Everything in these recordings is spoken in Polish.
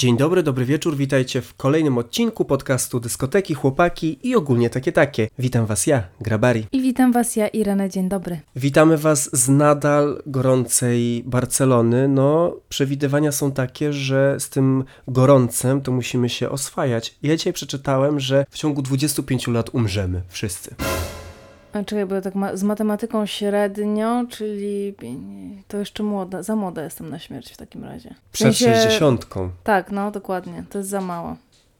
Dzień dobry, dobry wieczór, witajcie w kolejnym odcinku podcastu Dyskoteki, Chłopaki i ogólnie takie takie. Witam was ja, Grabari. I witam was ja, Irena, dzień dobry. Witamy was z nadal gorącej Barcelony. No, przewidywania są takie, że z tym gorącem to musimy się oswajać. Ja dzisiaj przeczytałem, że w ciągu 25 lat umrzemy wszyscy. A czekaj, bo ja tak ma- z matematyką średnio, czyli to jeszcze młoda, za młoda jestem na śmierć w takim razie. W Przed sensie- 60. Tak, no dokładnie, to jest za mało.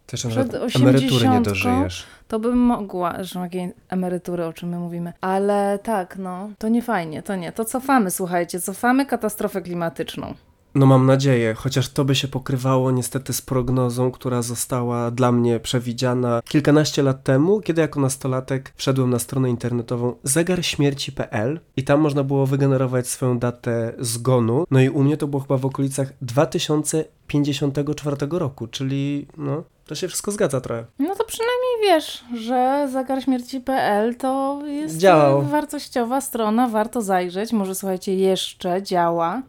Też Przed przykład emerytury nie 80. dożyjesz. To bym mogła, że jakie emerytury, o czym my mówimy. Ale tak, no, to nie fajnie, to nie. To cofamy, słuchajcie, cofamy katastrofę klimatyczną. No mam nadzieję, chociaż to by się pokrywało niestety z prognozą, która została dla mnie przewidziana kilkanaście lat temu, kiedy jako nastolatek wszedłem na stronę internetową zegarśmierci.pl i tam można było wygenerować swoją datę zgonu. No i u mnie to było chyba w okolicach 2054 roku, czyli no to się wszystko zgadza trochę. No to przynajmniej wiesz, że zegarśmierci.pl to jest Działał. wartościowa strona, warto zajrzeć. Może słuchajcie, jeszcze działa.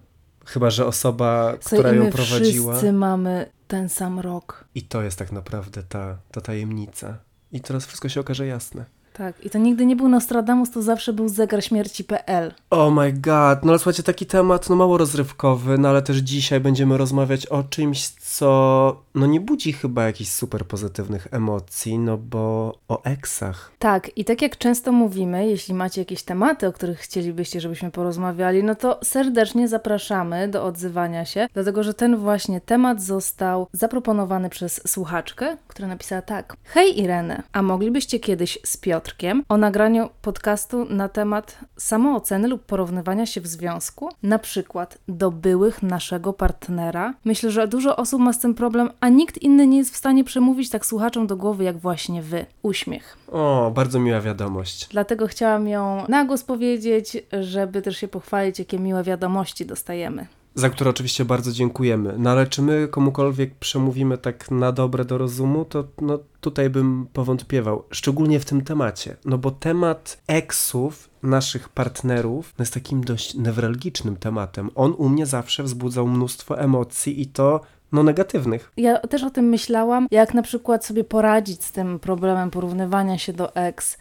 Chyba, że osoba, która ją my prowadziła. wszyscy mamy ten sam rok. I to jest tak naprawdę ta, ta tajemnica. I teraz wszystko się okaże jasne. Tak, i to nigdy nie był Nostradamus, to zawsze był zegarśmierci.pl. Oh my god, no ale słuchajcie, taki temat no mało rozrywkowy, no ale też dzisiaj będziemy rozmawiać o czymś, co no nie budzi chyba jakichś super pozytywnych emocji, no bo o eksach. Tak, i tak jak często mówimy, jeśli macie jakieś tematy, o których chcielibyście, żebyśmy porozmawiali, no to serdecznie zapraszamy do odzywania się, dlatego że ten właśnie temat został zaproponowany przez słuchaczkę, która napisała tak. Hej Irene, a moglibyście kiedyś z Piotrkiem o nagraniu podcastu na temat samooceny lub porównywania się w związku, na przykład do byłych naszego partnera? Myślę, że dużo osób ma z tym problem, a nikt inny nie jest w stanie przemówić tak słuchaczom do głowy jak właśnie wy. Uśmiech. O, bardzo miła wiadomość. Dlatego chciałam ją na głos powiedzieć, żeby też się pochwalić, jakie miłe wiadomości dostajemy. Za które oczywiście bardzo dziękujemy. No ale czy my komukolwiek przemówimy tak na dobre do rozumu, to no tutaj bym powątpiewał. Szczególnie w tym temacie. No bo temat eksów naszych partnerów jest takim dość newralgicznym tematem. On u mnie zawsze wzbudzał mnóstwo emocji i to no negatywnych. Ja też o tym myślałam, jak na przykład sobie poradzić z tym problemem porównywania się do ex,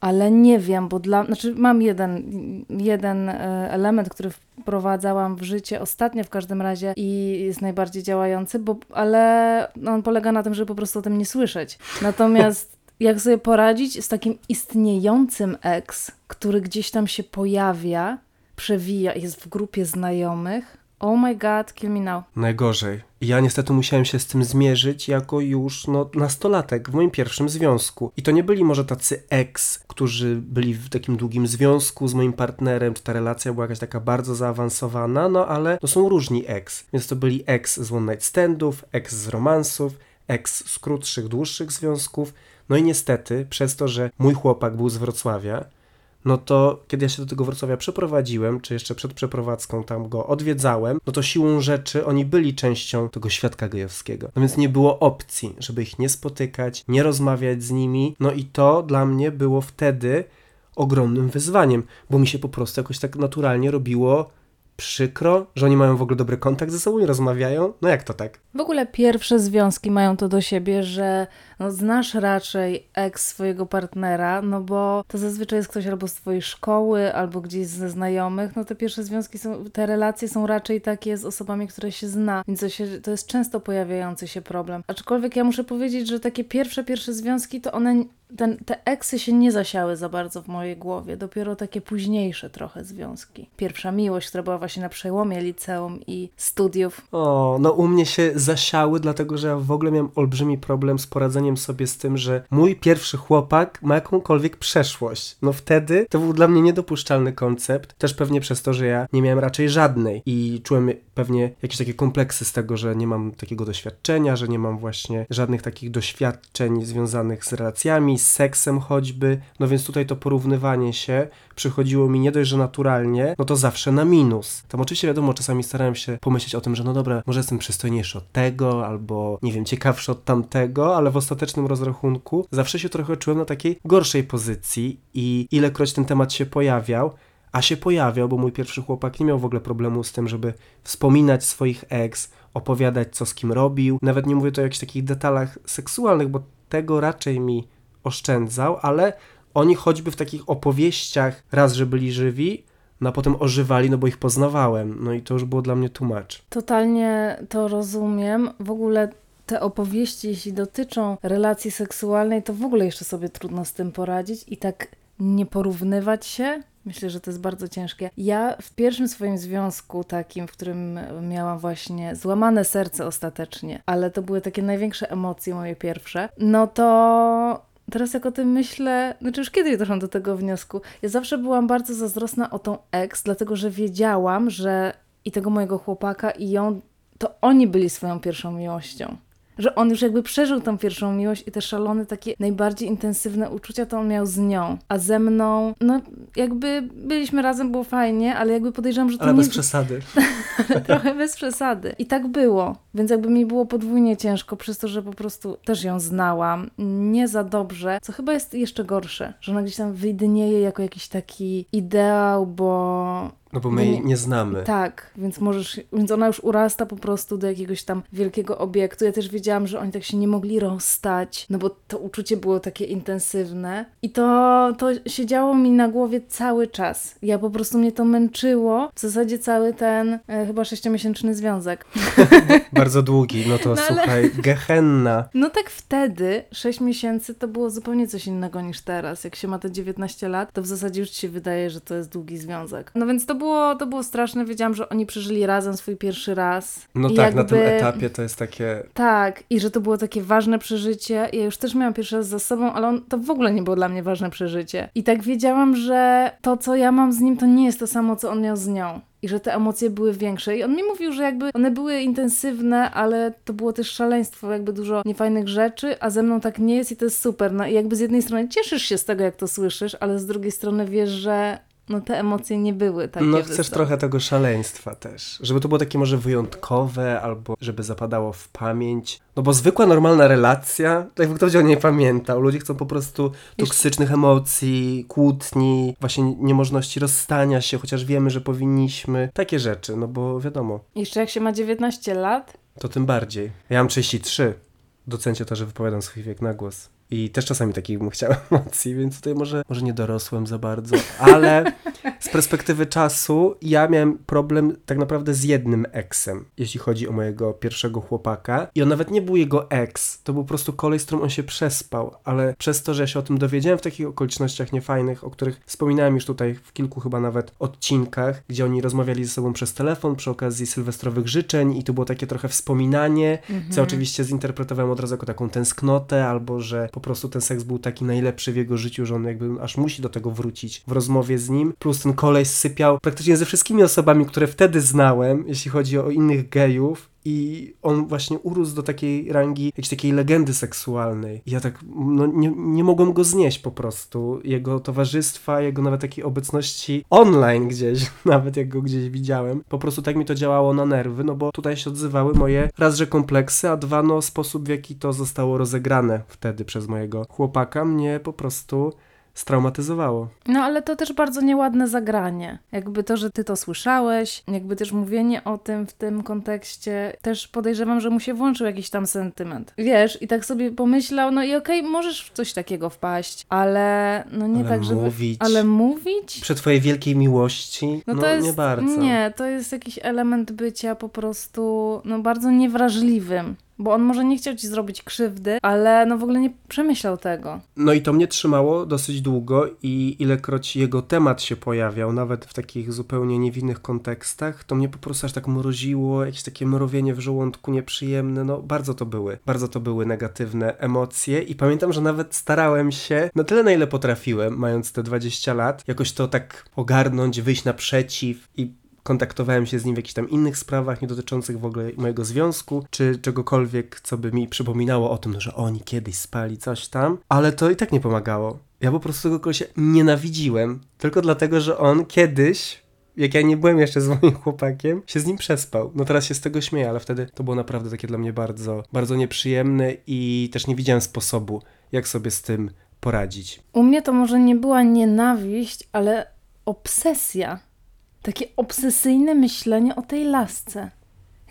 ale nie wiem, bo dla. Znaczy, mam jeden, jeden e, element, który wprowadzałam w życie ostatnio w każdym razie i jest najbardziej działający, bo, ale on polega na tym, żeby po prostu o tym nie słyszeć. Natomiast jak sobie poradzić z takim istniejącym ex, który gdzieś tam się pojawia, przewija, jest w grupie znajomych. Oh my god, kill me now. Najgorzej. Ja niestety musiałem się z tym zmierzyć jako już no, nastolatek w moim pierwszym związku. I to nie byli może tacy ex, którzy byli w takim długim związku z moim partnerem, czy ta relacja była jakaś taka bardzo zaawansowana, no ale to są różni ex. Więc to byli ex z one night standów, ex z romansów, ex z krótszych, dłuższych związków. No i niestety, przez to, że mój chłopak był z Wrocławia, no to kiedy ja się do tego Wrocławia przeprowadziłem, czy jeszcze przed przeprowadzką tam go odwiedzałem, no to siłą rzeczy oni byli częścią tego świadka gejowskiego. No więc nie było opcji, żeby ich nie spotykać, nie rozmawiać z nimi. No i to dla mnie było wtedy ogromnym wyzwaniem, bo mi się po prostu jakoś tak naturalnie robiło przykro, że oni mają w ogóle dobry kontakt ze sobą i rozmawiają. No jak to tak? W ogóle pierwsze związki mają to do siebie, że no, znasz raczej ex swojego partnera, no bo to zazwyczaj jest ktoś albo z twojej szkoły, albo gdzieś ze znajomych. No te pierwsze związki są, te relacje są raczej takie z osobami, które się zna, więc to, się, to jest często pojawiający się problem. Aczkolwiek ja muszę powiedzieć, że takie pierwsze, pierwsze związki, to one, ten, te eksy się nie zasiały za bardzo w mojej głowie. Dopiero takie późniejsze trochę związki. Pierwsza miłość, która była właśnie na przełomie liceum i studiów. O, no u mnie się zasiały, dlatego że ja w ogóle miałem olbrzymi problem z poradzeniem sobie z tym, że mój pierwszy chłopak ma jakąkolwiek przeszłość. No wtedy to był dla mnie niedopuszczalny koncept, też pewnie przez to, że ja nie miałem raczej żadnej i czułem pewnie jakieś takie kompleksy z tego, że nie mam takiego doświadczenia, że nie mam właśnie żadnych takich doświadczeń związanych z relacjami, z seksem choćby. No więc tutaj to porównywanie się przychodziło mi nie dość, że naturalnie, no to zawsze na minus. Tam oczywiście wiadomo, czasami starałem się pomyśleć o tym, że no dobra, może jestem przystojniejszy od tego, albo nie wiem, ciekawszy od tamtego, ale w ostatecznym rozrachunku zawsze się trochę czułem na takiej gorszej pozycji i ilekroć ten temat się pojawiał, a się pojawiał, bo mój pierwszy chłopak nie miał w ogóle problemu z tym, żeby wspominać swoich ex, opowiadać co z kim robił. Nawet nie mówię tu o jakichś takich detalach seksualnych, bo tego raczej mi oszczędzał, ale oni choćby w takich opowieściach raz, że byli żywi, no a potem ożywali, no bo ich poznawałem. No i to już było dla mnie tłumacz. Totalnie to rozumiem. W ogóle te opowieści, jeśli dotyczą relacji seksualnej, to w ogóle jeszcze sobie trudno z tym poradzić i tak nie porównywać się. Myślę, że to jest bardzo ciężkie. Ja w pierwszym swoim związku, takim, w którym miałam właśnie złamane serce ostatecznie, ale to były takie największe emocje, moje pierwsze, no to teraz jak o tym myślę, znaczy już kiedyś doszłam do tego wniosku, ja zawsze byłam bardzo zazdrosna o tą ex, dlatego że wiedziałam, że i tego mojego chłopaka i ją, to oni byli swoją pierwszą miłością. Że on już jakby przeżył tą pierwszą miłość i te szalone, takie najbardziej intensywne uczucia, to on miał z nią. A ze mną, no jakby byliśmy razem, było fajnie, ale jakby podejrzewam, że to Ale nie... bez przesady. Trochę bez przesady. I tak było. Więc jakby mi było podwójnie ciężko, przez to, że po prostu też ją znałam. Nie za dobrze, co chyba jest jeszcze gorsze, że ona gdzieś tam wydnieje jako jakiś taki ideał, bo No bo my No jej nie- nie znamy. tak, więc możesz, więc ona już urasta po prostu do jakiegoś tam wielkiego obiektu. Ja też wiedziałam, że oni tak się nie mogli rozstać, no bo to uczucie było takie intensywne. I to, to siedziało mi na głowie cały czas. Ja po prostu mnie to męczyło. W zasadzie cały ten e, chyba sześciomiesięczny związek. Bardzo długi, no to No ale- słuchaj, gehenna. No tak wtedy, 6 miesięcy to było zupełnie coś innego niż teraz. Jak się ma te 19 lat, to w zasadzie już ci się wydaje, że to jest długi związek. No więc to było, to było straszne. Wiedziałam, że oni przeżyli razem swój pierwszy raz. No I tak, na tym jakby- etapie to jest takie... Tak, i że to było takie ważne przeżycie. Ja już też miałam pierwszy raz za sobą, ale on, to w ogóle nie było dla mnie ważne przeżycie. I tak wiedziałam, że to, co ja mam z nim, to nie jest to samo, co on miał z nią. I że te emocje były większe. I on mi mówił, że jakby one były intensywne, ale to było też szaleństwo, jakby dużo niefajnych rzeczy, a ze mną tak nie jest i to jest super. No i jakby z jednej strony cieszysz się z tego, jak to słyszysz, ale z drugiej strony wiesz, że no te emocje nie były takie No chcesz wysokie. trochę tego szaleństwa też. Żeby to było takie może wyjątkowe, albo żeby zapadało w pamięć. No bo zwykła, normalna relacja, to jakby ktoś o niej pamiętał. Ludzie chcą po prostu toksycznych emocji, kłótni, właśnie niemożności rozstania się, chociaż wiemy, że powinniśmy. Takie rzeczy, no bo wiadomo, Jeszcze jak się ma 19 lat, to tym bardziej. Ja mam 33. Docencie to, że wypowiadam swój wiek na głos. I też czasami takich bym chciał emocji, więc tutaj może, może nie dorosłem za bardzo, ale z perspektywy czasu ja miałem problem tak naprawdę z jednym eksem, jeśli chodzi o mojego pierwszego chłopaka. I on nawet nie był jego eks, to był po prostu kolej, z którym on się przespał, ale przez to, że ja się o tym dowiedziałem w takich okolicznościach niefajnych, o których wspominałem już tutaj w kilku chyba nawet odcinkach, gdzie oni rozmawiali ze sobą przez telefon przy okazji sylwestrowych życzeń i to było takie trochę wspominanie, co ja oczywiście zinterpretowałem od razu jako taką tęsknotę, albo że po prostu ten seks był taki najlepszy w jego życiu, że on jakby aż musi do tego wrócić w rozmowie z nim. Plus ten kolej sypiał praktycznie ze wszystkimi osobami, które wtedy znałem, jeśli chodzi o innych gejów. I on właśnie urósł do takiej rangi, jakiejś takiej legendy seksualnej. Ja tak, no nie, nie mogłem go znieść po prostu. Jego towarzystwa, jego nawet takiej obecności online gdzieś, nawet jak go gdzieś widziałem. Po prostu tak mi to działało na nerwy, no bo tutaj się odzywały moje raz, że kompleksy, a dwa, no sposób w jaki to zostało rozegrane wtedy przez mojego chłopaka mnie po prostu straumatyzowało. No ale to też bardzo nieładne zagranie. Jakby to, że ty to słyszałeś, jakby też mówienie o tym w tym kontekście, też podejrzewam, że mu się włączył jakiś tam sentyment. Wiesz, i tak sobie pomyślał, no i okej, możesz w coś takiego wpaść, ale no nie Ale tak, żeby... mówić. Ale mówić? Przy twojej wielkiej miłości, no, No to jest, nie bardzo. Nie, to jest jakiś element bycia po prostu, no bardzo niewrażliwym. Bo on może nie chciał ci zrobić krzywdy, ale no w ogóle nie przemyślał tego. No i to mnie trzymało dosyć długo i ilekroć jego temat się pojawiał, nawet w takich zupełnie niewinnych kontekstach, to mnie po prostu aż tak mroziło, jakieś takie mrowienie w żołądku nieprzyjemne, no bardzo to były, bardzo to były negatywne emocje i pamiętam, że nawet starałem się na tyle, na ile potrafiłem, mając te 20 lat, jakoś to tak ogarnąć, wyjść naprzeciw i kontaktowałem się z nim w jakichś tam innych sprawach, nie dotyczących w ogóle mojego związku, czy czegokolwiek, co by mi przypominało o tym, że oni kiedyś spali coś tam, ale to i tak nie pomagało. Ja po prostu tego kogoś nienawidziłem, tylko dlatego, że on kiedyś, jak ja nie byłem jeszcze z moim chłopakiem, się z nim przespał. No teraz się z tego śmieję, ale wtedy to było naprawdę takie dla mnie bardzo, bardzo nieprzyjemne i też nie widziałem sposobu, jak sobie z tym poradzić. U mnie to może nie była nienawiść, ale obsesja. Takie obsesyjne myślenie o tej lasce.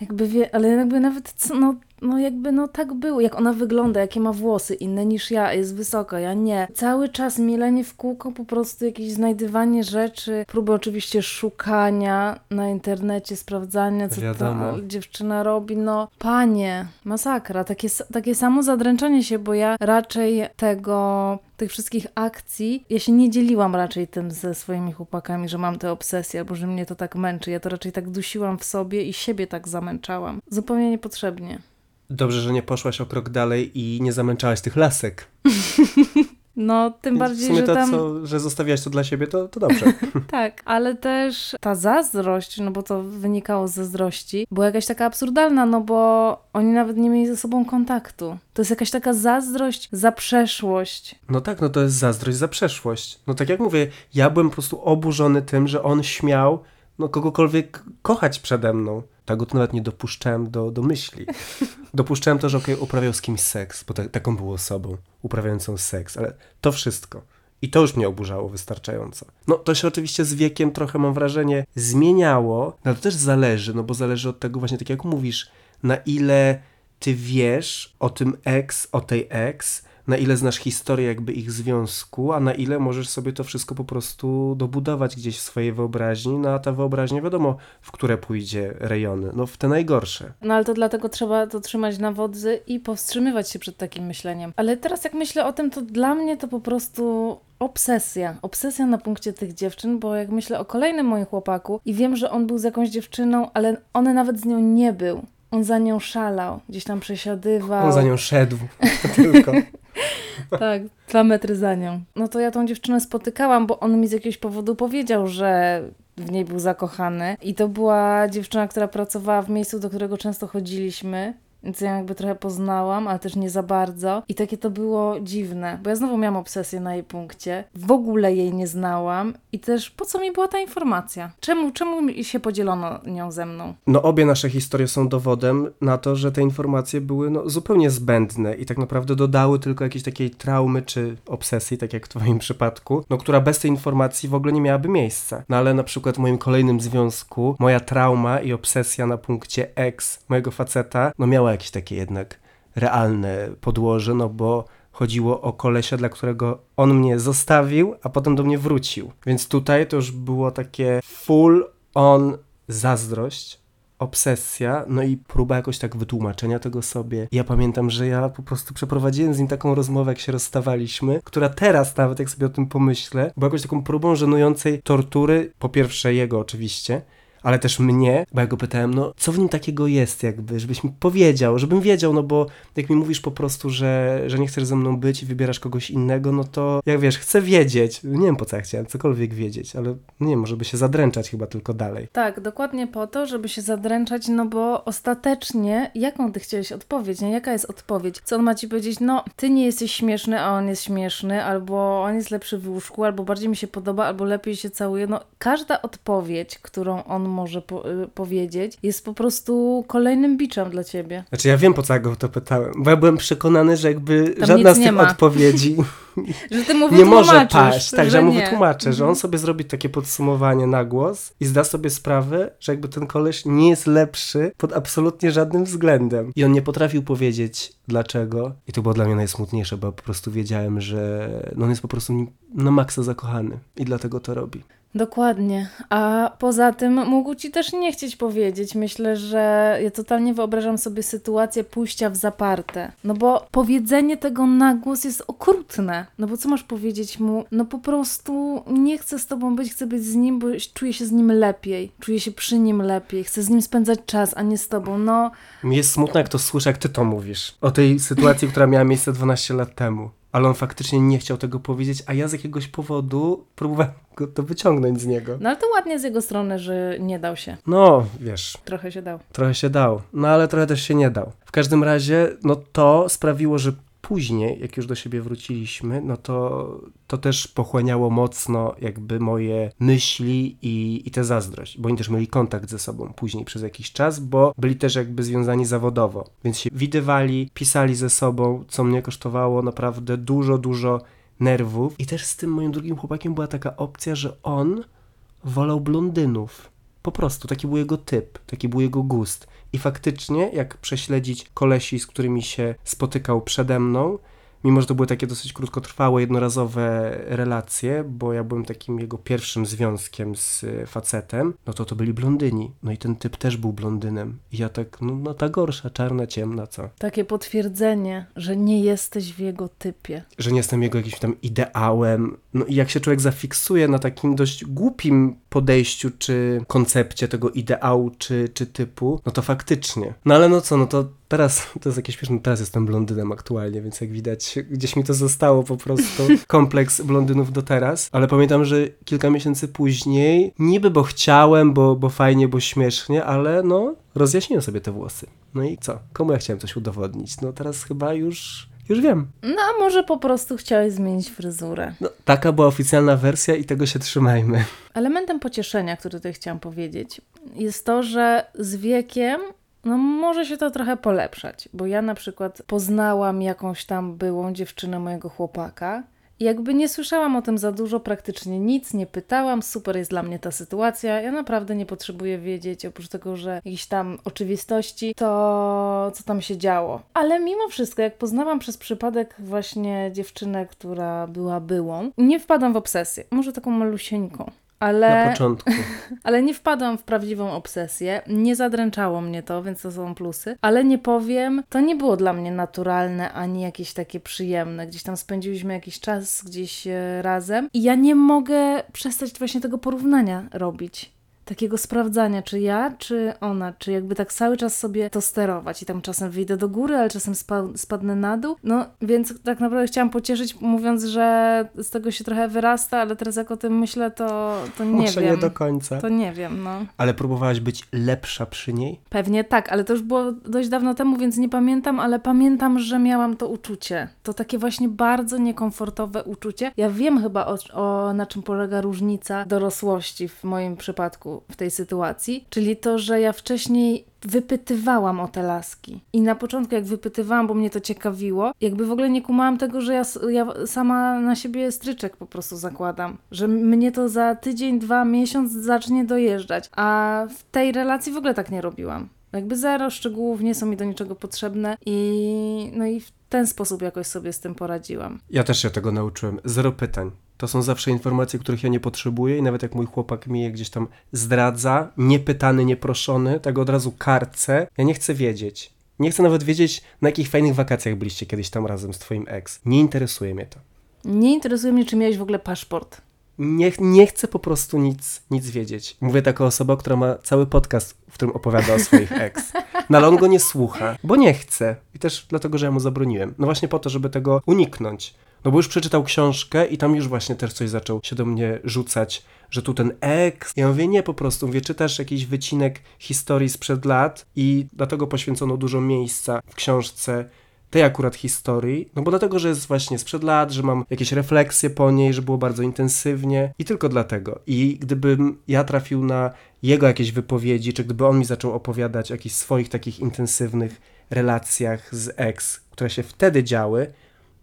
Jakby wie, ale jakby nawet, co- no, no jakby no tak było, jak ona wygląda, jakie ma włosy inne niż ja, jest wysoka, ja nie. Cały czas mielenie w kółko, po prostu jakieś znajdywanie rzeczy, próby oczywiście szukania na internecie, sprawdzania, co Wiadomo. ta dziewczyna robi, no panie, masakra, takie, takie samo zadręczanie się, bo ja raczej tego, tych wszystkich akcji, ja się nie dzieliłam raczej tym ze swoimi chłopakami, że mam te obsesje, albo że mnie to tak męczy, ja to raczej tak dusiłam w sobie i siebie tak zamęczałam. Zupełnie niepotrzebnie. Dobrze, że nie poszłaś o krok dalej i nie zamęczałaś tych lasek. No, tym bardziej, w sumie że to, tam... co, że zostawiłaś to dla siebie, to, to dobrze. Tak, ale też ta zazdrość, no bo to wynikało z zazdrości, była jakaś taka absurdalna, no bo oni nawet nie mieli ze sobą kontaktu. To jest jakaś taka zazdrość za przeszłość. No tak, no to jest zazdrość za przeszłość. No tak jak mówię, ja byłem po prostu oburzony tym, że on śmiał no kogokolwiek kochać przede mną. Tego to nawet nie dopuszczałem do, do myśli. Dopuszczałem to, że okej, uprawiał z kimś seks, bo ta, taką był osobą, uprawiającą seks, ale to wszystko. I to już mnie oburzało wystarczająco. No to się oczywiście z wiekiem trochę, mam wrażenie, zmieniało, no to też zależy, no bo zależy od tego właśnie, tak jak mówisz, na ile ty wiesz o tym ex, o tej ex, na ile znasz historię jakby ich związku, a na ile możesz sobie to wszystko po prostu dobudować gdzieś w swojej wyobraźni, no a ta wyobraźnia wiadomo, w które pójdzie rejony, no w te najgorsze. No ale to dlatego trzeba to trzymać na wodzy i powstrzymywać się przed takim myśleniem. Ale teraz jak myślę o tym, to dla mnie to po prostu obsesja. Obsesja na punkcie tych dziewczyn, bo jak myślę o kolejnym moim chłopaku i wiem, że on był z jakąś dziewczyną, ale on nawet z nią nie był. On za nią szalał, gdzieś tam przesiadywał. On za nią szedł tylko. Tak, dwa metry za nią. No to ja tą dziewczynę spotykałam, bo on mi z jakiegoś powodu powiedział, że w niej był zakochany. I to była dziewczyna, która pracowała w miejscu, do którego często chodziliśmy. Więc ja jakby trochę poznałam, ale też nie za bardzo. I takie to było dziwne, bo ja znowu miałam obsesję na jej punkcie. W ogóle jej nie znałam. I też po co mi była ta informacja? Czemu, czemu się podzielono nią ze mną? No obie nasze historie są dowodem na to, że te informacje były no, zupełnie zbędne i tak naprawdę dodały tylko jakiejś takiej traumy czy obsesji, tak jak w twoim przypadku, no która bez tej informacji w ogóle nie miałaby miejsca. No ale na przykład w moim kolejnym związku moja trauma i obsesja na punkcie ex mojego faceta, no miała jakieś takie jednak realne podłoże, no bo chodziło o kolesia, dla którego on mnie zostawił, a potem do mnie wrócił. Więc tutaj to już było takie full on zazdrość, obsesja, no i próba jakoś tak wytłumaczenia tego sobie. Ja pamiętam, że ja po prostu przeprowadziłem z nim taką rozmowę, jak się rozstawaliśmy, która teraz nawet, jak sobie o tym pomyślę, była jakąś taką próbą żenującej tortury, po pierwsze jego oczywiście, ale też mnie, bo ja go pytałem, no co w nim takiego jest jakby, żebyś mi powiedział, żebym wiedział, no bo jak mi mówisz po prostu, że, że nie chcesz ze mną być i wybierasz kogoś innego, no to jak wiesz, chcę wiedzieć, nie wiem po co ja chciałem cokolwiek wiedzieć, ale nie wiem, może by się zadręczać chyba tylko dalej. Tak, dokładnie po to, żeby się zadręczać, no bo ostatecznie, jaką ty chciałeś odpowiedź, nie? Jaka jest odpowiedź? Co on ma ci powiedzieć? No, ty nie jesteś śmieszny, a on jest śmieszny, albo on jest lepszy w łóżku, albo bardziej mi się podoba, albo lepiej się całuje. No, każda odpowiedź, którą on może po, y, powiedzieć, jest po prostu kolejnym biczem dla ciebie. Znaczy ja wiem po co ja go to pytałem, bo ja byłem przekonany, że jakby Tam żadna z tych ma. odpowiedzi Że ty mu nie może paść. Tak, że ja mu wytłumaczę, że on Mhm. sobie zrobi takie podsumowanie na głos i zda sobie sprawę, że jakby ten koleś nie jest lepszy pod absolutnie żadnym względem. I on nie potrafił powiedzieć dlaczego. I to było dla mnie najsmutniejsze, bo po prostu wiedziałem, że no on jest po prostu na maksa zakochany i dlatego to robi. Dokładnie. A poza tym mógł ci też nie chcieć powiedzieć. Myślę, że ja totalnie wyobrażam sobie sytuację pójścia w zaparte. No bo powiedzenie tego na głos jest okrutne. No bo co masz powiedzieć mu? No po prostu nie chcę z tobą być, chcę być z nim, bo czuję się z nim lepiej. Czuję się przy nim lepiej. Chcę z nim spędzać czas, a nie z tobą. No, Mi jest smutno, jak to słyszę, jak ty to mówisz. O tej sytuacji, która miała miejsce 12 lat temu. Ale on faktycznie nie chciał tego powiedzieć, a ja z jakiegoś powodu próbowałem to wyciągnąć z niego. no ale to ładnie z jego strony, że nie dał się. No, wiesz, Trochę się dał. trochę się dał, no ale trochę też się nie dał. W każdym razie, no to sprawiło, że później, jak już do siebie wróciliśmy, no to, to też pochłaniało mocno jakby moje myśli i, i tę zazdrość, bo oni też mieli kontakt ze sobą później przez jakiś czas, bo byli też jakby związani zawodowo, więc się widywali, pisali ze sobą, co mnie kosztowało naprawdę dużo, dużo nerwów. I też z tym moim drugim chłopakiem była taka opcja, że on wolał blondynów. Po prostu, taki był jego typ, taki był jego gust. I faktycznie, jak prześledzić kolesi, z którymi się spotykał przede mną, mimo że to były takie dosyć krótkotrwałe, jednorazowe relacje, bo ja byłem takim jego pierwszym związkiem z y, facetem, no to to byli blondyni. No i ten typ też był blondynem. I ja tak, no, no ta gorsza, czarna, ciemna, co? Takie potwierdzenie, że nie jesteś w jego typie. Że nie jestem jego jakimś tam ideałem. No i jak się człowiek zafiksuje na takim dość głupim podejściu, czy koncepcie tego ideału, czy, czy typu, no to faktycznie. No ale no co, no to teraz, to jest jakieś śmieszne, teraz jestem blondynem aktualnie, więc jak widać, gdzieś mi to zostało po prostu, kompleks blondynów do teraz, ale pamiętam, że kilka miesięcy później, niby bo chciałem, bo, bo fajnie, bo śmiesznie, ale no, rozjaśniłem sobie te włosy. No i co? Komu ja chciałem coś udowodnić? No teraz chyba już, już wiem. No a może po prostu chciałeś zmienić fryzurę. No, taka była oficjalna wersja i tego się trzymajmy. Elementem pocieszenia, który tutaj chciałam powiedzieć, jest to, że z wiekiem no może się to trochę polepszać, bo ja na przykład poznałam jakąś tam byłą dziewczynę mojego chłopaka. I jakby nie słyszałam o tym za dużo, praktycznie nic, nie pytałam, super jest dla mnie ta sytuacja. Ja naprawdę nie potrzebuję wiedzieć, oprócz tego, że jakieś tam oczywistości, to co tam się działo. Ale mimo wszystko, jak poznałam przez przypadek właśnie dziewczynę, która była byłą, nie wpadłam w obsesję. Może taką malusieńką. Ale, Na początku. ale nie wpadłam w prawdziwą obsesję, nie zadręczało mnie to, więc to są plusy. Ale nie powiem, to nie było dla mnie naturalne ani jakieś takie przyjemne. Gdzieś tam spędziliśmy jakiś czas gdzieś e, razem i ja nie mogę przestać właśnie tego porównania robić. Takiego sprawdzania, czy ja, czy ona, czy jakby tak cały czas sobie to sterować i tam czasem wyjdę do góry, ale czasem spa spadnę na dół. No więc tak naprawdę chciałam pocieszyć, mówiąc, że z tego się trochę wyrasta, ale teraz jak o tym myślę, to, to nie Może wiem. nie do końca. To nie wiem, no. Ale próbowałaś być lepsza przy niej? Pewnie tak, ale to już było dość dawno temu, więc nie pamiętam, ale pamiętam, że miałam to uczucie. To takie właśnie bardzo niekomfortowe uczucie. Ja wiem chyba o, o na czym polega różnica dorosłości w moim przypadku w tej sytuacji, czyli to, że ja wcześniej wypytywałam o te laski. I na początku, jak wypytywałam, bo mnie to ciekawiło, jakby w ogóle nie kumałam tego, że ja, ja sama na siebie stryczek po prostu zakładam. Że mnie to za tydzień, dwa, miesiąc zacznie dojeżdżać. A w tej relacji w ogóle tak nie robiłam. Jakby zero szczegółów, nie są mi do niczego potrzebne i no i w ten sposób jakoś sobie z tym poradziłam. Ja też się tego nauczyłem. Zero pytań. To są zawsze informacje, których ja nie potrzebuję i nawet jak mój chłopak mi je gdzieś tam zdradza, niepytany, nieproszony, tak od razu karcę, ja nie chcę wiedzieć. Nie chcę nawet wiedzieć, na jakich fajnych wakacjach byliście kiedyś tam razem z twoim ex. Nie interesuje mnie to. Nie interesuje mnie, czy miałeś w ogóle paszport. Nie, nie chcę po prostu nic, nic wiedzieć. Mówię taka osoba, która ma cały podcast, w którym opowiada o swoich ex. No ale on go nie słucha, bo nie chce. I też dlatego, że ja mu zabroniłem. No właśnie po to, żeby tego uniknąć. No bo już przeczytał książkę i tam już właśnie też coś zaczął się do mnie rzucać, że tu ten ex. Ja mówię, nie po prostu. Mówię, czytasz jakiś wycinek historii sprzed lat i dlatego poświęcono dużo miejsca w książce tej akurat historii, no bo dlatego, że jest właśnie sprzed lat, że mam jakieś refleksje po niej, że było bardzo intensywnie i tylko dlatego. I gdybym ja trafił na jego jakieś wypowiedzi, czy gdyby on mi zaczął opowiadać o jakichś swoich takich intensywnych relacjach z ex, które się wtedy działy,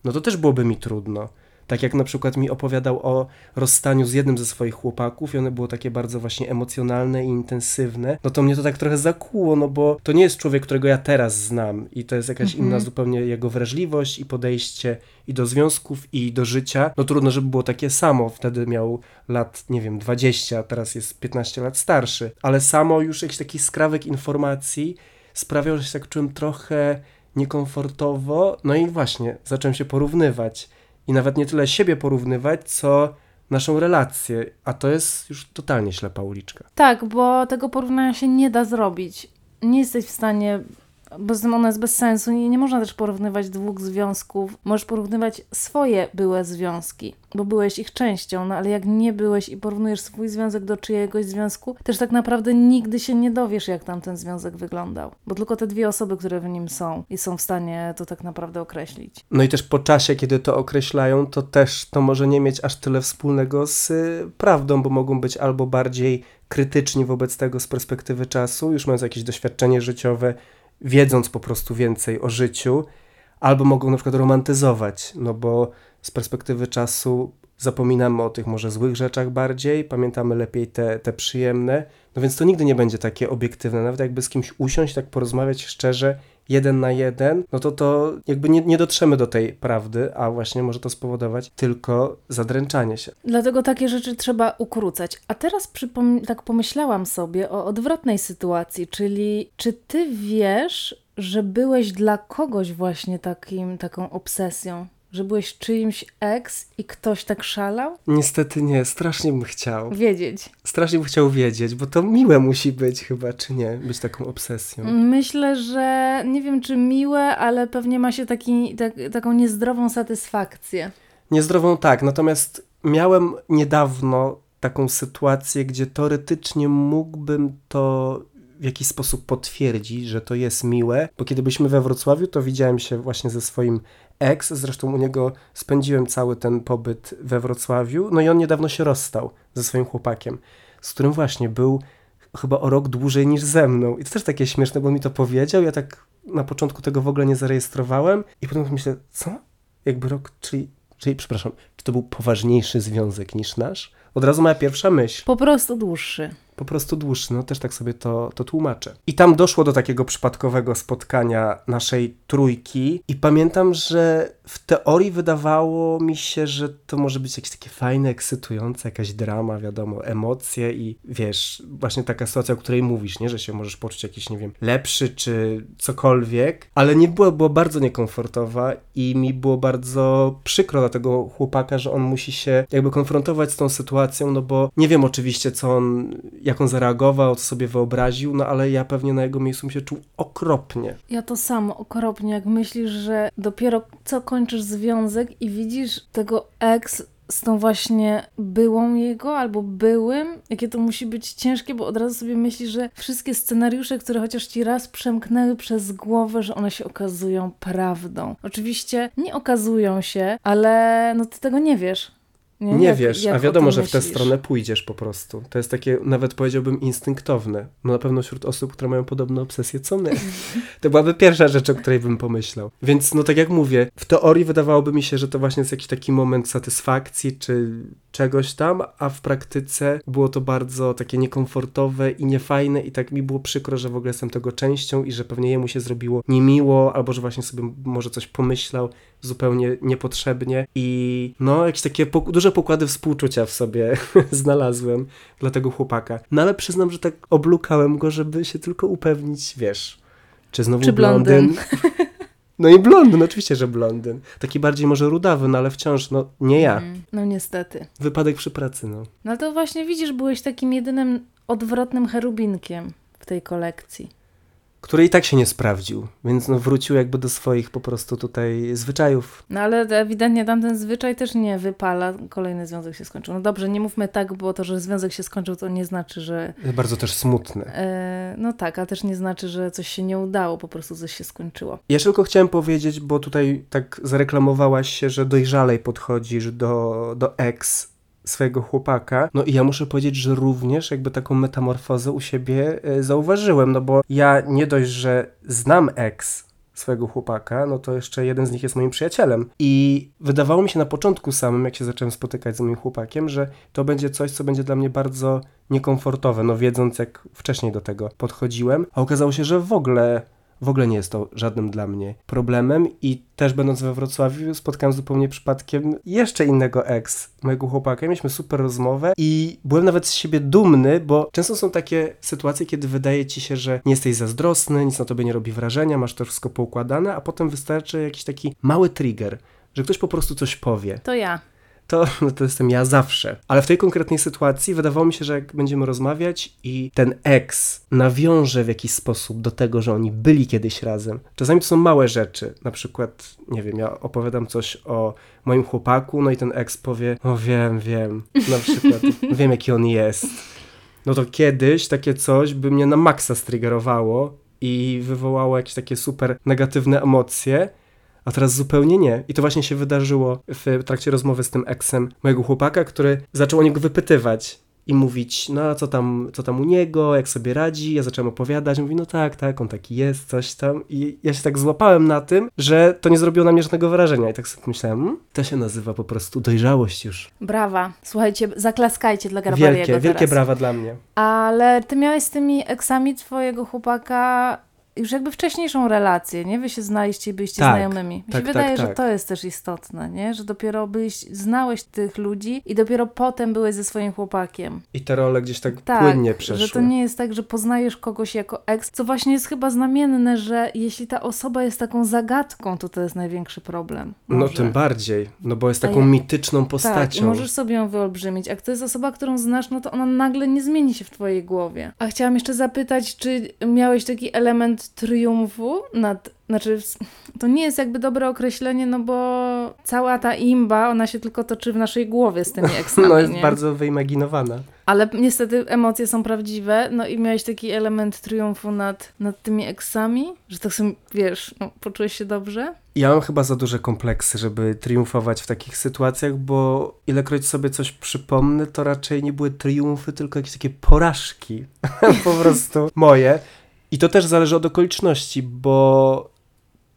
no to też byłoby mi trudno. Tak jak na przykład mi opowiadał o rozstaniu z jednym ze swoich chłopaków i one było takie bardzo właśnie emocjonalne i intensywne, no to mnie to tak trochę zakłuło, no bo to nie jest człowiek, którego ja teraz znam i to jest jakaś Mhm. inna zupełnie jego wrażliwość i podejście i do związków i do życia. No trudno, żeby było takie samo. Wtedy miał lat, nie wiem, 20, a teraz jest 15 lat starszy. Ale samo już jakiś taki skrawek informacji sprawiał, że się tak czułem trochę niekomfortowo. No i właśnie, zacząłem się porównywać. I nawet nie tyle siebie porównywać, co naszą relację. A to jest już totalnie ślepa uliczka. Tak, bo tego porównania się nie da zrobić. Nie jesteś w stanie, bo z tym ono jest bez sensu. Nie, nie można też porównywać dwóch związków. Możesz porównywać swoje byłe związki, bo byłeś ich częścią, no ale jak nie byłeś i porównujesz swój związek do czyjegoś związku, też tak naprawdę nigdy się nie dowiesz, jak tam ten związek wyglądał. Bo tylko te dwie osoby, które w nim są i są w stanie to tak naprawdę określić. No i też po czasie, kiedy to określają, to też to może nie mieć aż tyle wspólnego z y, prawdą, bo mogą być albo bardziej krytyczni wobec tego z perspektywy czasu, już mając jakieś doświadczenie życiowe, wiedząc po prostu więcej o życiu, albo mogą na przykład romantyzować, no bo z perspektywy czasu zapominamy o tych może złych rzeczach bardziej, pamiętamy lepiej te, te przyjemne, no więc to nigdy nie będzie takie obiektywne. Nawet jakby z kimś usiąść, tak porozmawiać szczerze, jeden na jeden, no to to jakby nie, nie dotrzemy do tej prawdy, a właśnie może to spowodować tylko zadręczanie się. Dlatego takie rzeczy trzeba ukrócać. A teraz tak pomyślałam sobie o odwrotnej sytuacji, czyli czy ty wiesz, że byłeś dla kogoś właśnie takim, taką obsesją? Że byłeś czyimś ex i ktoś tak szalał? Niestety nie, strasznie bym chciał. Wiedzieć. Strasznie bym chciał wiedzieć, bo to miłe musi być chyba, czy nie? Być taką obsesją. Myślę, że nie wiem czy miłe, ale pewnie ma się taki, tak, taką niezdrową satysfakcję. Niezdrową tak, natomiast miałem niedawno taką sytuację, gdzie teoretycznie mógłbym to w jakiś sposób potwierdzić, że to jest miłe, bo kiedy byliśmy we Wrocławiu, to widziałem się właśnie ze swoim ex, zresztą u niego spędziłem cały ten pobyt we Wrocławiu, no i on niedawno się rozstał ze swoim chłopakiem, z którym właśnie był chyba o rok dłużej niż ze mną. I to też takie śmieszne, bo mi to powiedział, ja tak na początku tego w ogóle nie zarejestrowałem i potem myślę, co? Jakby rok, czyli, czyli przepraszam, czy to był poważniejszy związek niż nasz? Od razu moja pierwsza myśl Po prostu dłuższy. Po prostu dłuższy, no też tak sobie to, to tłumaczę. I tam doszło do takiego przypadkowego spotkania naszej trójki i pamiętam, że w teorii wydawało mi się, że to może być jakieś takie fajne, ekscytujące, jakaś drama, wiadomo, emocje i wiesz, właśnie taka sytuacja, o której mówisz, nie, że się możesz poczuć jakiś, nie wiem, lepszy czy cokolwiek, ale nie było, było bardzo niekomfortowa i mi było bardzo przykro dla tego chłopaka, że on musi się jakby konfrontować z tą sytuacją, no bo nie wiem oczywiście, co on, jak on zareagował, co sobie wyobraził, no ale ja pewnie na jego miejscu się czuł okropnie. Ja to samo okropnie, jak myślisz, że dopiero co kończysz związek i widzisz tego ex z tą właśnie byłą jego albo byłym, jakie to musi być ciężkie, bo od razu sobie myślisz, że wszystkie scenariusze, które chociaż ci raz przemknęły przez głowę, że one się okazują prawdą. Oczywiście nie okazują się, ale no ty tego nie wiesz. Nie Jak- wiesz, jak a wiadomo, że w tę stronę pójdziesz po prostu. To jest takie, nawet powiedziałbym, instynktowne. No na pewno wśród osób, które mają podobne obsesje co my. To byłaby pierwsza rzecz, o której bym pomyślał. Więc no tak jak mówię, w teorii wydawałoby mi się, że to właśnie jest jakiś taki moment satysfakcji czy czegoś tam, a w praktyce było to bardzo takie niekomfortowe i niefajne i tak mi było przykro, że w ogóle jestem tego częścią i że pewnie jemu się zrobiło niemiło, albo że właśnie sobie może coś pomyślał zupełnie niepotrzebnie i no jakieś takie duże pokłady współczucia w sobie znalazłem dla tego chłopaka. No ale przyznam, że tak oblukałem go, żeby się tylko upewnić, wiesz, czy znowu Czy blondyn. blondyn. No i blondyn, oczywiście, że blondyn. Taki bardziej może rudawy, no ale wciąż, no nie ja. Mm, No niestety. Wypadek przy pracy, no. No to właśnie widzisz, byłeś takim jedynym odwrotnym cherubinkiem w tej kolekcji. Który i tak się nie sprawdził, więc no wrócił jakby do swoich po prostu tutaj zwyczajów. No ale ewidentnie tamten zwyczaj też nie wypala, kolejny związek się skończył. No dobrze, nie mówmy tak, bo to, że związek się skończył, to nie znaczy, że... Bardzo też smutny. E, no tak, a też nie znaczy, że coś się nie udało, po prostu coś się skończyło. Ja tylko chciałem powiedzieć, bo tutaj tak zareklamowałaś się, że dojrzalej podchodzisz do, do ex swojego chłopaka. No i ja muszę powiedzieć, że również jakby taką metamorfozę u siebie e, zauważyłem, no bo ja nie dość, że znam ex swojego chłopaka, no to jeszcze jeden z nich jest moim przyjacielem. I wydawało mi się na początku samym, jak się zacząłem spotykać z moim chłopakiem, że to będzie coś, co będzie dla mnie bardzo niekomfortowe, no wiedząc jak wcześniej do tego podchodziłem, a okazało się, że w ogóle w ogóle nie jest to żadnym dla mnie problemem i też będąc we Wrocławiu spotkałem zupełnie przypadkiem jeszcze innego ex mojego chłopaka. Mieliśmy super rozmowę i byłem nawet z siebie dumny, bo często są takie sytuacje, kiedy wydaje ci się, że nie jesteś zazdrosny, nic na tobie nie robi wrażenia, masz to wszystko poukładane, a potem wystarczy jakiś taki mały trigger, że ktoś po prostu coś powie To ja. To, no to jestem ja zawsze. Ale w tej konkretnej sytuacji wydawało mi się, że jak będziemy rozmawiać i ten ex nawiąże w jakiś sposób do tego, że oni byli kiedyś razem. Czasami to są małe rzeczy. Na przykład, nie wiem, ja opowiadam coś o moim chłopaku, no i ten ex powie, o wiem, wiem. Na przykład, wiem jaki on jest. No to kiedyś takie coś by mnie na maksa striggerowało i wywołało jakieś takie super negatywne emocje, a teraz zupełnie nie. I to właśnie się wydarzyło w trakcie rozmowy z tym eksem mojego chłopaka, który zaczął o niego wypytywać. i mówić, no a co tam, co tam u niego, jak sobie radzi. Ja zacząłem opowiadać, mówi, no tak, tak, on taki jest, coś tam. I ja się tak złapałem na tym, że to nie zrobiło na mnie żadnego wrażenia. I tak sobie myślałem, hmm, to się nazywa po prostu dojrzałość już. Brawa. Słuchajcie, zaklaskajcie dla Garbariego Wielkie, teraz. wielkie brawa dla mnie. Ale ty miałeś z tymi eksami twojego chłopaka już jakby wcześniejszą relację, nie? Wy się znaliście i byliście Tak, znajomymi. Mi tak, się wydaje, tak, że tak. to jest też istotne, nie? Że dopiero byś, znałeś tych ludzi i dopiero potem byłeś ze swoim chłopakiem. I te role gdzieś tak, Tak, płynnie przeszły. że to nie jest tak, że poznajesz kogoś jako eks, co właśnie jest chyba znamienne, że jeśli ta osoba jest taką zagadką, to to jest największy problem. No Może. tym bardziej, no bo jest taką ja- mityczną Tak, postacią. możesz sobie ją wyolbrzymić. A to jest osoba, którą znasz, no to ona nagle nie zmieni się w twojej głowie. A chciałam jeszcze zapytać, czy miałeś taki element triumfu nad... Znaczy, to nie jest jakby dobre określenie, no bo cała ta imba, ona się tylko toczy w naszej głowie z tymi eksami, No jest nie? bardzo wyimaginowana. Ale niestety emocje są prawdziwe, no i miałeś taki element triumfu nad, nad tymi eksami, że tak sobie, wiesz, no, poczułeś się dobrze? Ja mam chyba za duże kompleksy, żeby triumfować w takich sytuacjach, bo ilekroć sobie coś przypomnę, to raczej nie były triumfy, tylko jakieś takie porażki. po prostu moje. I to też zależy od okoliczności, bo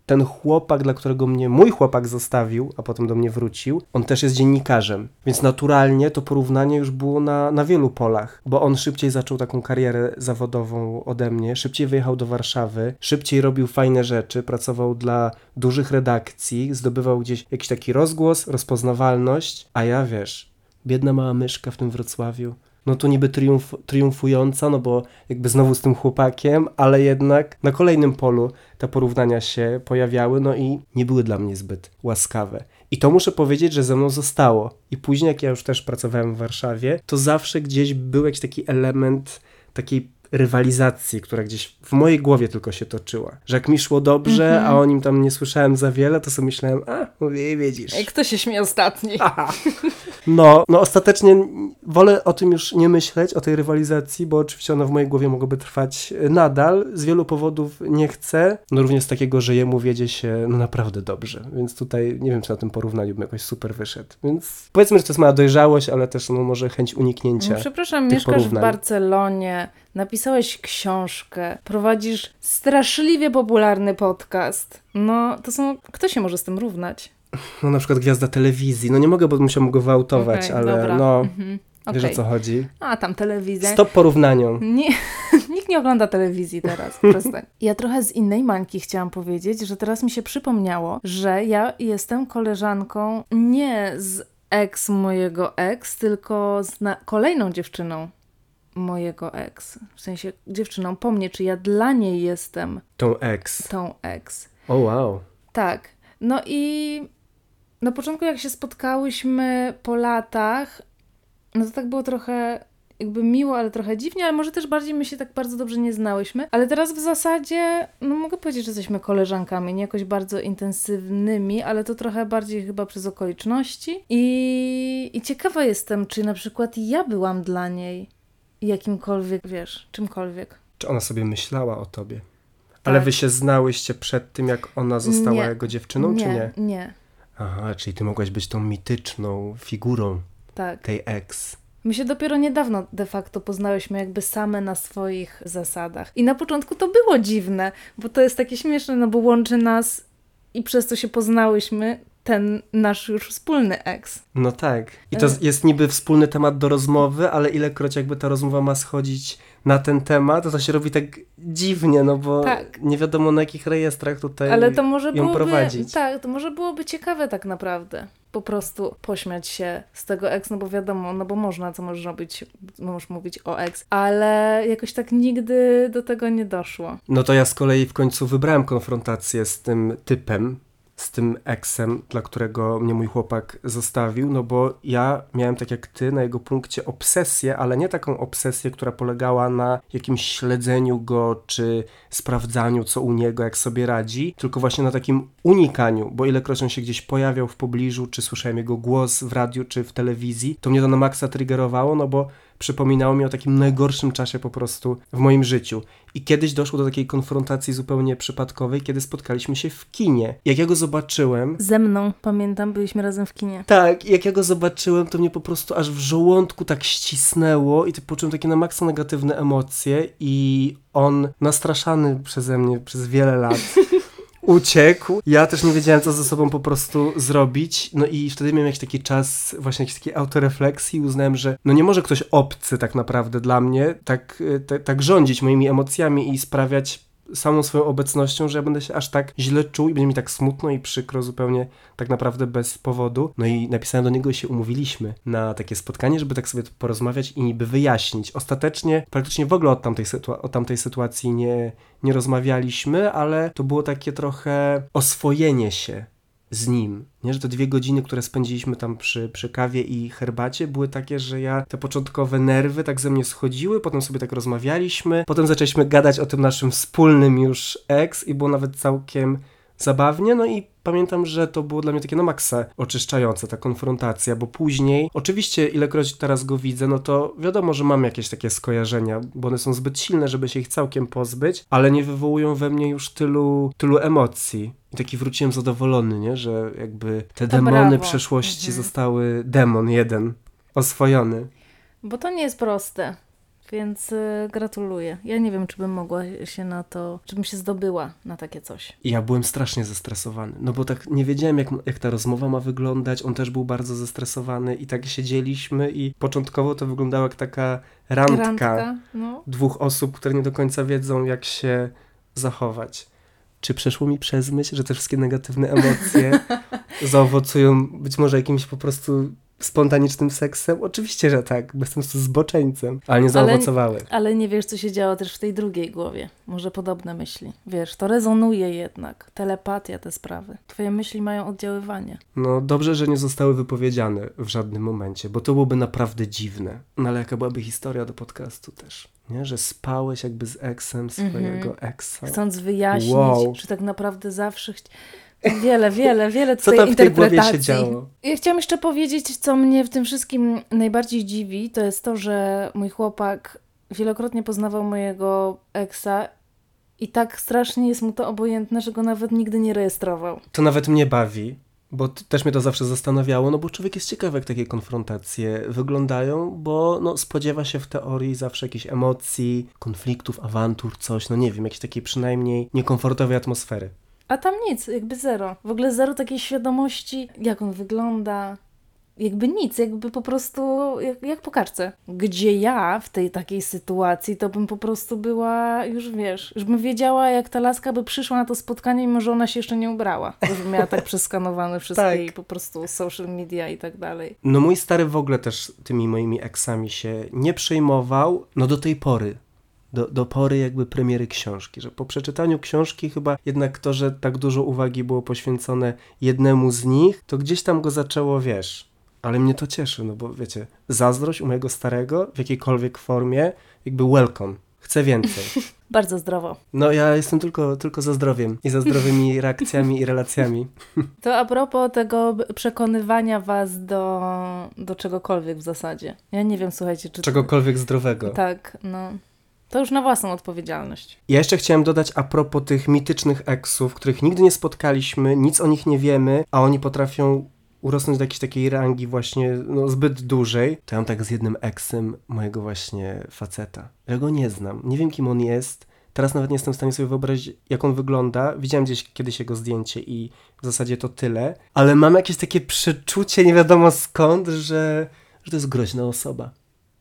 ten chłopak, dla którego mnie mój chłopak zostawił, a potem do mnie wrócił, on też jest dziennikarzem. Więc naturalnie to porównanie już było na, na wielu polach, bo on szybciej zaczął taką karierę zawodową ode mnie, szybciej wyjechał do Warszawy, szybciej robił fajne rzeczy, pracował dla dużych redakcji, zdobywał gdzieś jakiś taki rozgłos, rozpoznawalność, a ja wiesz, biedna mała myszka w tym Wrocławiu. No tu niby triumf, triumfująca, no bo jakby znowu z tym chłopakiem, ale jednak na kolejnym polu te porównania się pojawiały, no i nie były dla mnie zbyt łaskawe. I to muszę powiedzieć, że ze mną zostało. I później, jak ja już też pracowałem w Warszawie, to zawsze gdzieś był jakiś taki element takiej rywalizacji, która gdzieś w mojej głowie tylko się toczyła. Że jak mi szło dobrze, Mhm. a o nim tam nie słyszałem za wiele, to sobie myślałem, a, mówię, widzisz. Ej, kto się śmie ostatni? No, no ostatecznie wolę o tym już nie myśleć, o tej rywalizacji, bo oczywiście ona w mojej głowie mogłaby trwać nadal. Z wielu powodów nie chcę. No również z takiego, że jemu wiedzie się no naprawdę dobrze, więc tutaj nie wiem, czy na tym porównaniu bym jakoś super wyszedł. Więc powiedzmy, że to jest mała dojrzałość, ale też no może chęć uniknięcia. No, przepraszam, mieszkasz porównań. w Barcelonie, napisałeś książkę, prowadzisz straszliwie popularny podcast. No, to są... Kto się może z tym równać? No na przykład gwiazda telewizji, no nie mogę, bo musiałbym go wyautować, Okej, ale dobra. no, Mhm. wiesz Okej. o co chodzi. A, tam telewizja. Stop porównaniom. Nie, nikt nie ogląda telewizji teraz, przestań. Ja trochę z innej mańki chciałam powiedzieć, że teraz mi się przypomniało, że ja jestem koleżanką nie z ex mojego ex, tylko z kolejną dziewczyną mojego ex. W sensie dziewczyną po mnie, czy ja dla niej jestem Tą ex. tą ex. O wow. Tak. No i na początku, jak się spotkałyśmy po latach, no to tak było trochę jakby miło, ale trochę dziwnie, ale może też bardziej my się tak bardzo dobrze nie znałyśmy. Ale teraz w zasadzie, no mogę powiedzieć, że jesteśmy koleżankami, nie jakoś bardzo intensywnymi, ale to trochę bardziej chyba przez okoliczności. I, i ciekawa jestem, czy na przykład ja byłam dla niej jakimkolwiek, wiesz, czymkolwiek. Czy ona sobie myślała o tobie? Ale Tak. wy się znałyście przed tym, jak ona została Nie. jego dziewczyną, czy nie? Nie, Aha, czyli ty mogłaś być tą mityczną figurą tak. tej ex. My się dopiero niedawno de facto poznałyśmy jakby same na swoich zasadach. I na początku to było dziwne, bo to jest takie śmieszne, no bo łączy nas i przez to się poznałyśmy ten nasz już wspólny ex. No tak. I to E. jest niby wspólny temat do rozmowy, ale ilekroć jakby ta rozmowa ma schodzić na ten temat, to to się robi tak dziwnie, no bo Tak. nie wiadomo na jakich rejestrach tutaj Ale to może ją byłoby, prowadzić. tak, to może byłoby ciekawe tak naprawdę. Po prostu pośmiać się z tego ex, no bo wiadomo, no bo można, co możesz robić, możesz mówić o ex, ale jakoś tak nigdy do tego nie doszło. No to ja z kolei w końcu wybrałem konfrontację z tym typem, z tym eksem, dla którego mnie mój chłopak zostawił, no bo ja miałem tak jak ty na jego punkcie obsesję, ale nie taką obsesję, która polegała na jakimś śledzeniu go, czy sprawdzaniu, co u niego, jak sobie radzi, tylko właśnie na takim unikaniu, bo ilekroć on się gdzieś pojawiał w pobliżu, czy słyszałem jego głos w radiu, czy w telewizji, to mnie to na maksa triggerowało, no bo przypominało mi o takim najgorszym czasie po prostu w moim życiu. I kiedyś doszło do takiej konfrontacji zupełnie przypadkowej, kiedy spotkaliśmy się w kinie. Jak ja go zobaczyłem, Ze mną, pamiętam, byliśmy razem w kinie. tak, jak ja go zobaczyłem, to mnie po prostu aż w żołądku tak ścisnęło i poczułem takie na maksa negatywne emocje i on nastraszany przeze mnie przez wiele lat uciekł. Ja też nie wiedziałem, co ze sobą po prostu zrobić. No i wtedy miałem jakiś taki czas, właśnie jakiejś takiej autorefleksji i uznałem, że no nie może ktoś obcy tak naprawdę dla mnie tak, te- tak rządzić moimi emocjami i sprawiać samą swoją obecnością, że ja będę się aż tak źle czuł i będzie mi tak smutno i przykro zupełnie tak naprawdę bez powodu. No i napisałem do niego i się umówiliśmy na takie spotkanie, żeby tak sobie porozmawiać i niby wyjaśnić. Ostatecznie praktycznie w ogóle od tamtej, sytua- o tamtej sytuacji nie, nie rozmawialiśmy, ale to było takie trochę oswojenie się z nim. Nie, że te dwie godziny, które spędziliśmy tam przy, przy kawie i herbacie, były takie, że ja te początkowe nerwy tak ze mnie schodziły, potem sobie tak rozmawialiśmy, potem zaczęliśmy gadać o tym naszym wspólnym już ex i było nawet całkiem zabawnie, no i pamiętam, że to było dla mnie takie na maksa oczyszczające, ta konfrontacja, bo później, oczywiście ilekroć teraz go widzę, no to wiadomo, że mam jakieś takie skojarzenia, bo one są zbyt silne, żeby się ich całkiem pozbyć, ale nie wywołują we mnie już tylu, tylu emocji. I taki wróciłem zadowolony, nie? że jakby te To demony brawo. przeszłości Mhm. zostały, demon jeden, oswojony. Bo to nie jest proste, więc y, gratuluję. Ja nie wiem, czy bym mogła się na to, czy bym się zdobyła na takie coś. Ja byłem strasznie zestresowany, no bo tak nie wiedziałem, jak, jak ta rozmowa ma wyglądać. On też był bardzo zestresowany i tak siedzieliśmy i początkowo to wyglądało jak taka randka, no. dwóch osób, które nie do końca wiedzą, jak się zachować. Czy przeszło mi przez myśl, że te wszystkie negatywne emocje zaowocują być może jakimś po prostu spontanicznym seksem? Oczywiście, że tak, po prostu zboczeńcem, ale nie zaowocowały. Ale nie wiesz, co się działo też w tej drugiej głowie. Może podobne myśli. Wiesz, to rezonuje jednak. Telepatia, te sprawy. Twoje myśli mają oddziaływanie. No dobrze, że nie zostały wypowiedziane w żadnym momencie, bo to byłoby naprawdę dziwne. No ale jaka byłaby historia do podcastu też, nie? Że spałeś jakby z eksem swojego eksa. Chcąc wyjaśnić, Wow. czy tak naprawdę zawsze... Chci... Wiele, wiele, wiele Co tutaj tam w tej głowie się działo? Ja chciałam jeszcze powiedzieć, co mnie w tym wszystkim najbardziej dziwi, to jest to, że mój chłopak wielokrotnie poznawał mojego eksa i tak strasznie jest mu to obojętne, że go nawet nigdy nie rejestrował. To nawet mnie bawi, bo też mnie to zawsze zastanawiało, no bo człowiek jest ciekawy, jak takie konfrontacje wyglądają, bo no, spodziewa się w teorii zawsze jakichś emocji, konfliktów, awantur, coś, no nie wiem, jakiejś takiej przynajmniej niekomfortowej atmosfery. A tam nic, jakby zero. W ogóle zero takiej świadomości, jak on wygląda. Jakby nic, jakby po prostu jak, jak po kartce. Gdzie ja w tej takiej sytuacji, to bym po prostu była, już wiesz, już bym wiedziała, jak ta laska by przyszła na to spotkanie, mimo że ona się jeszcze nie ubrała. Już bym miała tak przeskanowane wszystkie Tak. jej po prostu social media i tak dalej. No mój stary w ogóle też tymi moimi eksami się nie przejmował, no do tej pory. Do, do pory jakby premiery książki, że po przeczytaniu książki chyba jednak to, że tak dużo uwagi było poświęcone jednemu z nich, to gdzieś tam go zaczęło, wiesz, ale mnie to cieszy, no bo wiecie, zazdrość u mojego starego w jakiejkolwiek formie, jakby welcome, chcę więcej. Bardzo zdrowo. No ja jestem tylko, tylko za zdrowiem i za zdrowymi reakcjami i relacjami. To a propos tego przekonywania was do, do czegokolwiek w zasadzie. Ja nie wiem, słuchajcie, czy... Czegokolwiek zdrowego. Tak, no. To już na własną odpowiedzialność. Ja jeszcze chciałem dodać a propos tych mitycznych eksów, których nigdy nie spotkaliśmy, nic o nich nie wiemy, a oni potrafią urosnąć do jakiejś takiej rangi właśnie no, zbyt dużej. To ja mam tak z jednym eksem mojego właśnie faceta. Ja go nie znam, nie wiem kim on jest. Teraz nawet nie jestem w stanie sobie wyobrazić, jak on wygląda. Widziałem gdzieś kiedyś jego zdjęcie i w zasadzie to tyle. Ale mam jakieś takie przeczucie, nie wiadomo skąd, że, że to jest groźna osoba.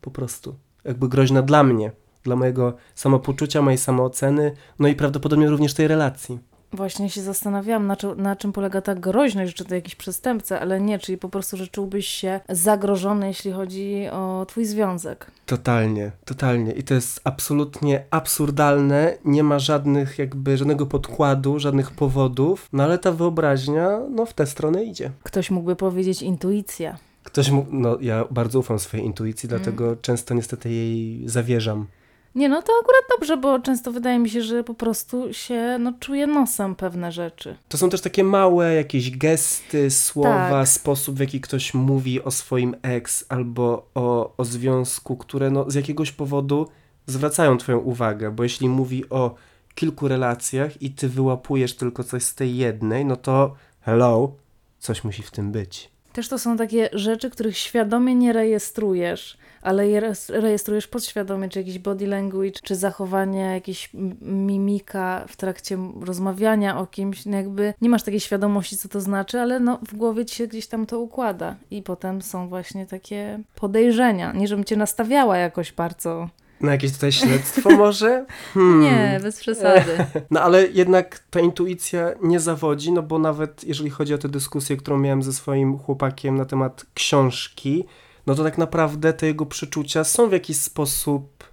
Po prostu. Jakby groźna dla mnie dla mojego samopoczucia, mojej samooceny, no i prawdopodobnie również tej relacji. Właśnie się zastanawiałam, na, czym- na czym polega ta groźność, czy to jakiś przestępca, ale nie, czyli po prostu, że czułbyś się zagrożony, jeśli chodzi o twój związek. Totalnie, totalnie. I to jest absolutnie absurdalne, nie ma żadnych jakby, żadnego podkładu, żadnych powodów, no ale ta wyobraźnia, no w tę stronę idzie. Ktoś mógłby powiedzieć intuicja. Ktoś mu, no ja bardzo ufam swojej intuicji, dlatego często niestety jej zawierzam. Nie, no to akurat dobrze, bo często wydaje mi się, że po prostu się no, czuje nosem pewne rzeczy. To są też takie małe jakieś gesty, słowa, Tak. sposób w jaki ktoś mówi o swoim ex albo o, o związku, które no, z jakiegoś powodu zwracają twoją uwagę, bo jeśli mówi o kilku relacjach i ty wyłapujesz tylko coś z tej jednej, no to hello, coś musi w tym być. Też to są takie rzeczy, których świadomie nie rejestrujesz, ale je rejestrujesz podświadomie, czy jakiś body language, czy zachowanie, jakieś m- mimika w trakcie rozmawiania o kimś. No jakby nie masz takiej świadomości, co to znaczy, ale no w głowie ci się gdzieś tam to układa. I potem są właśnie takie podejrzenia. Nie, żebym cię nastawiała jakoś bardzo. Na jakieś tutaj śledztwo może? Hmm. Nie, bez przesady. No ale jednak ta intuicja nie zawodzi, no bo nawet jeżeli chodzi o tę dyskusję, którą miałem ze swoim chłopakiem na temat książki, no to tak naprawdę te jego przeczucia są w jakiś sposób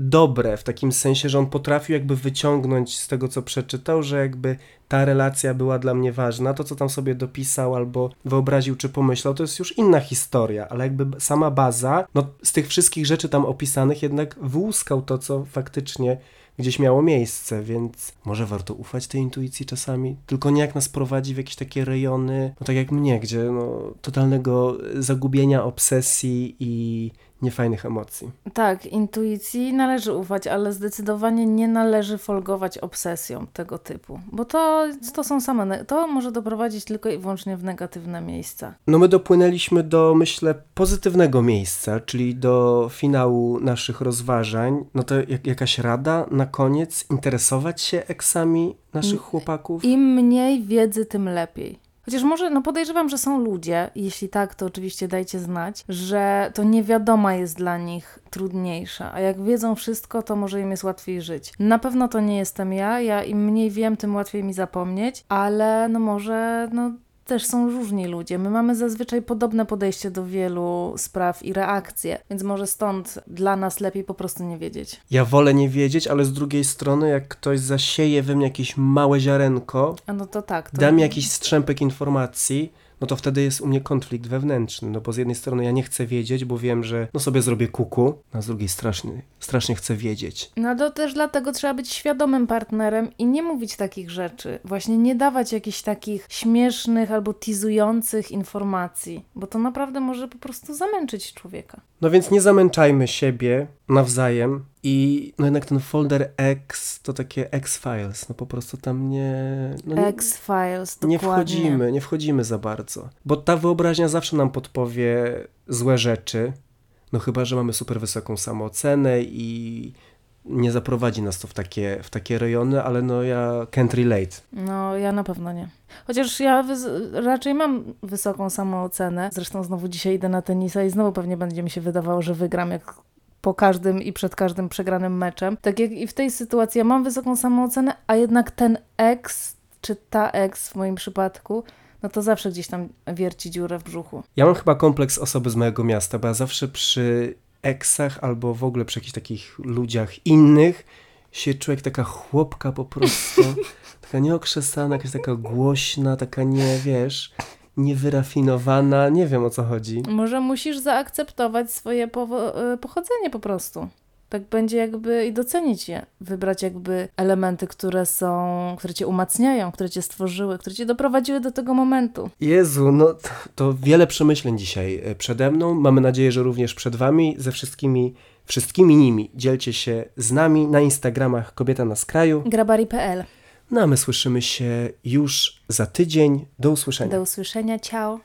dobre, w takim sensie, że on potrafił jakby wyciągnąć z tego, co przeczytał, że jakby ta relacja była dla mnie ważna, to co tam sobie dopisał albo wyobraził czy pomyślał, to jest już inna historia, ale jakby sama baza, no z tych wszystkich rzeczy tam opisanych jednak wyłuskał to, co faktycznie gdzieś miało miejsce, więc może warto ufać tej intuicji czasami, tylko nie jak nas prowadzi w jakieś takie rejony, no tak jak mnie, gdzie no totalnego zagubienia, obsesji i niefajnych emocji. Tak, intuicji należy ufać, ale zdecydowanie nie należy folgować obsesją tego typu, bo to, to są same, to może doprowadzić tylko i wyłącznie w negatywne miejsca. No my dopłynęliśmy do, myślę, pozytywnego miejsca, czyli do finału naszych rozważań. No to jak, jakaś rada na koniec? Interesować się eksami naszych chłopaków? Im mniej wiedzy, tym lepiej. Chociaż może, no podejrzewam, że są ludzie, jeśli tak, to oczywiście dajcie znać, że to niewiadoma jest dla nich trudniejsza, a jak wiedzą wszystko, to może im jest łatwiej żyć. Na pewno to nie jestem ja, ja im mniej wiem, tym łatwiej mi zapomnieć, ale no może, no też są różni ludzie. My mamy zazwyczaj podobne podejście do wielu spraw i reakcje, więc może stąd dla nas lepiej po prostu nie wiedzieć. Ja wolę nie wiedzieć, ale z drugiej strony, jak ktoś zasieje we mnie jakieś małe ziarenko, A no to tak. To... da mi jakiś strzępek informacji, no to wtedy jest u mnie konflikt wewnętrzny, no bo z jednej strony ja nie chcę wiedzieć, bo wiem, że no sobie zrobię kuku, a z drugiej strasznie, strasznie chcę wiedzieć. No to też dlatego trzeba być świadomym partnerem i nie mówić takich rzeczy. Właśnie nie dawać jakichś takich śmiesznych albo tizujących informacji, bo to naprawdę może po prostu zamęczyć człowieka. No więc nie zamęczajmy siebie nawzajem i no jednak ten folder X to takie X-Files, no po prostu tam nie... No nie, X-Files, nie dokładnie. wchodzimy, nie wchodzimy za bardzo, bo ta wyobraźnia zawsze nam podpowie złe rzeczy, no chyba, że mamy super wysoką samoocenę i nie zaprowadzi nas to w takie, w takie rejony, ale no ja can't relate. No, ja na pewno nie. Chociaż ja raczej mam wysoką samoocenę. Zresztą znowu dzisiaj idę na tenisa i znowu pewnie będzie mi się wydawało, że wygram jak po każdym i przed każdym przegranym meczem. Tak jak i w tej sytuacji ja mam wysoką samoocenę, a jednak ten ex, czy ta ex w moim przypadku, no to zawsze gdzieś tam wierci dziurę w brzuchu. Ja mam chyba kompleks osoby z mojego miasta, bo ja zawsze przy eksach albo w ogóle przy jakichś takich ludziach innych się czuję jak taka chłopka po prostu, taka nieokrzesana, jakaś taka głośna, taka nie, wiesz, niewyrafinowana, nie wiem o co chodzi. Może musisz zaakceptować swoje e, pochodzenie po prostu. Tak będzie jakby i docenić je. Wybrać jakby elementy, które są, które cię umacniają, które cię stworzyły, które cię doprowadziły do tego momentu. Jezu, no to, to wiele przemyśleń dzisiaj e, przede mną. Mamy nadzieję, że również przed wami, ze wszystkimi, wszystkimi nimi. Dzielcie się z nami na Instagramach Kobieta na skraju. Grabari.pl. No a my słyszymy się już za tydzień. Do usłyszenia. Do usłyszenia, ciao.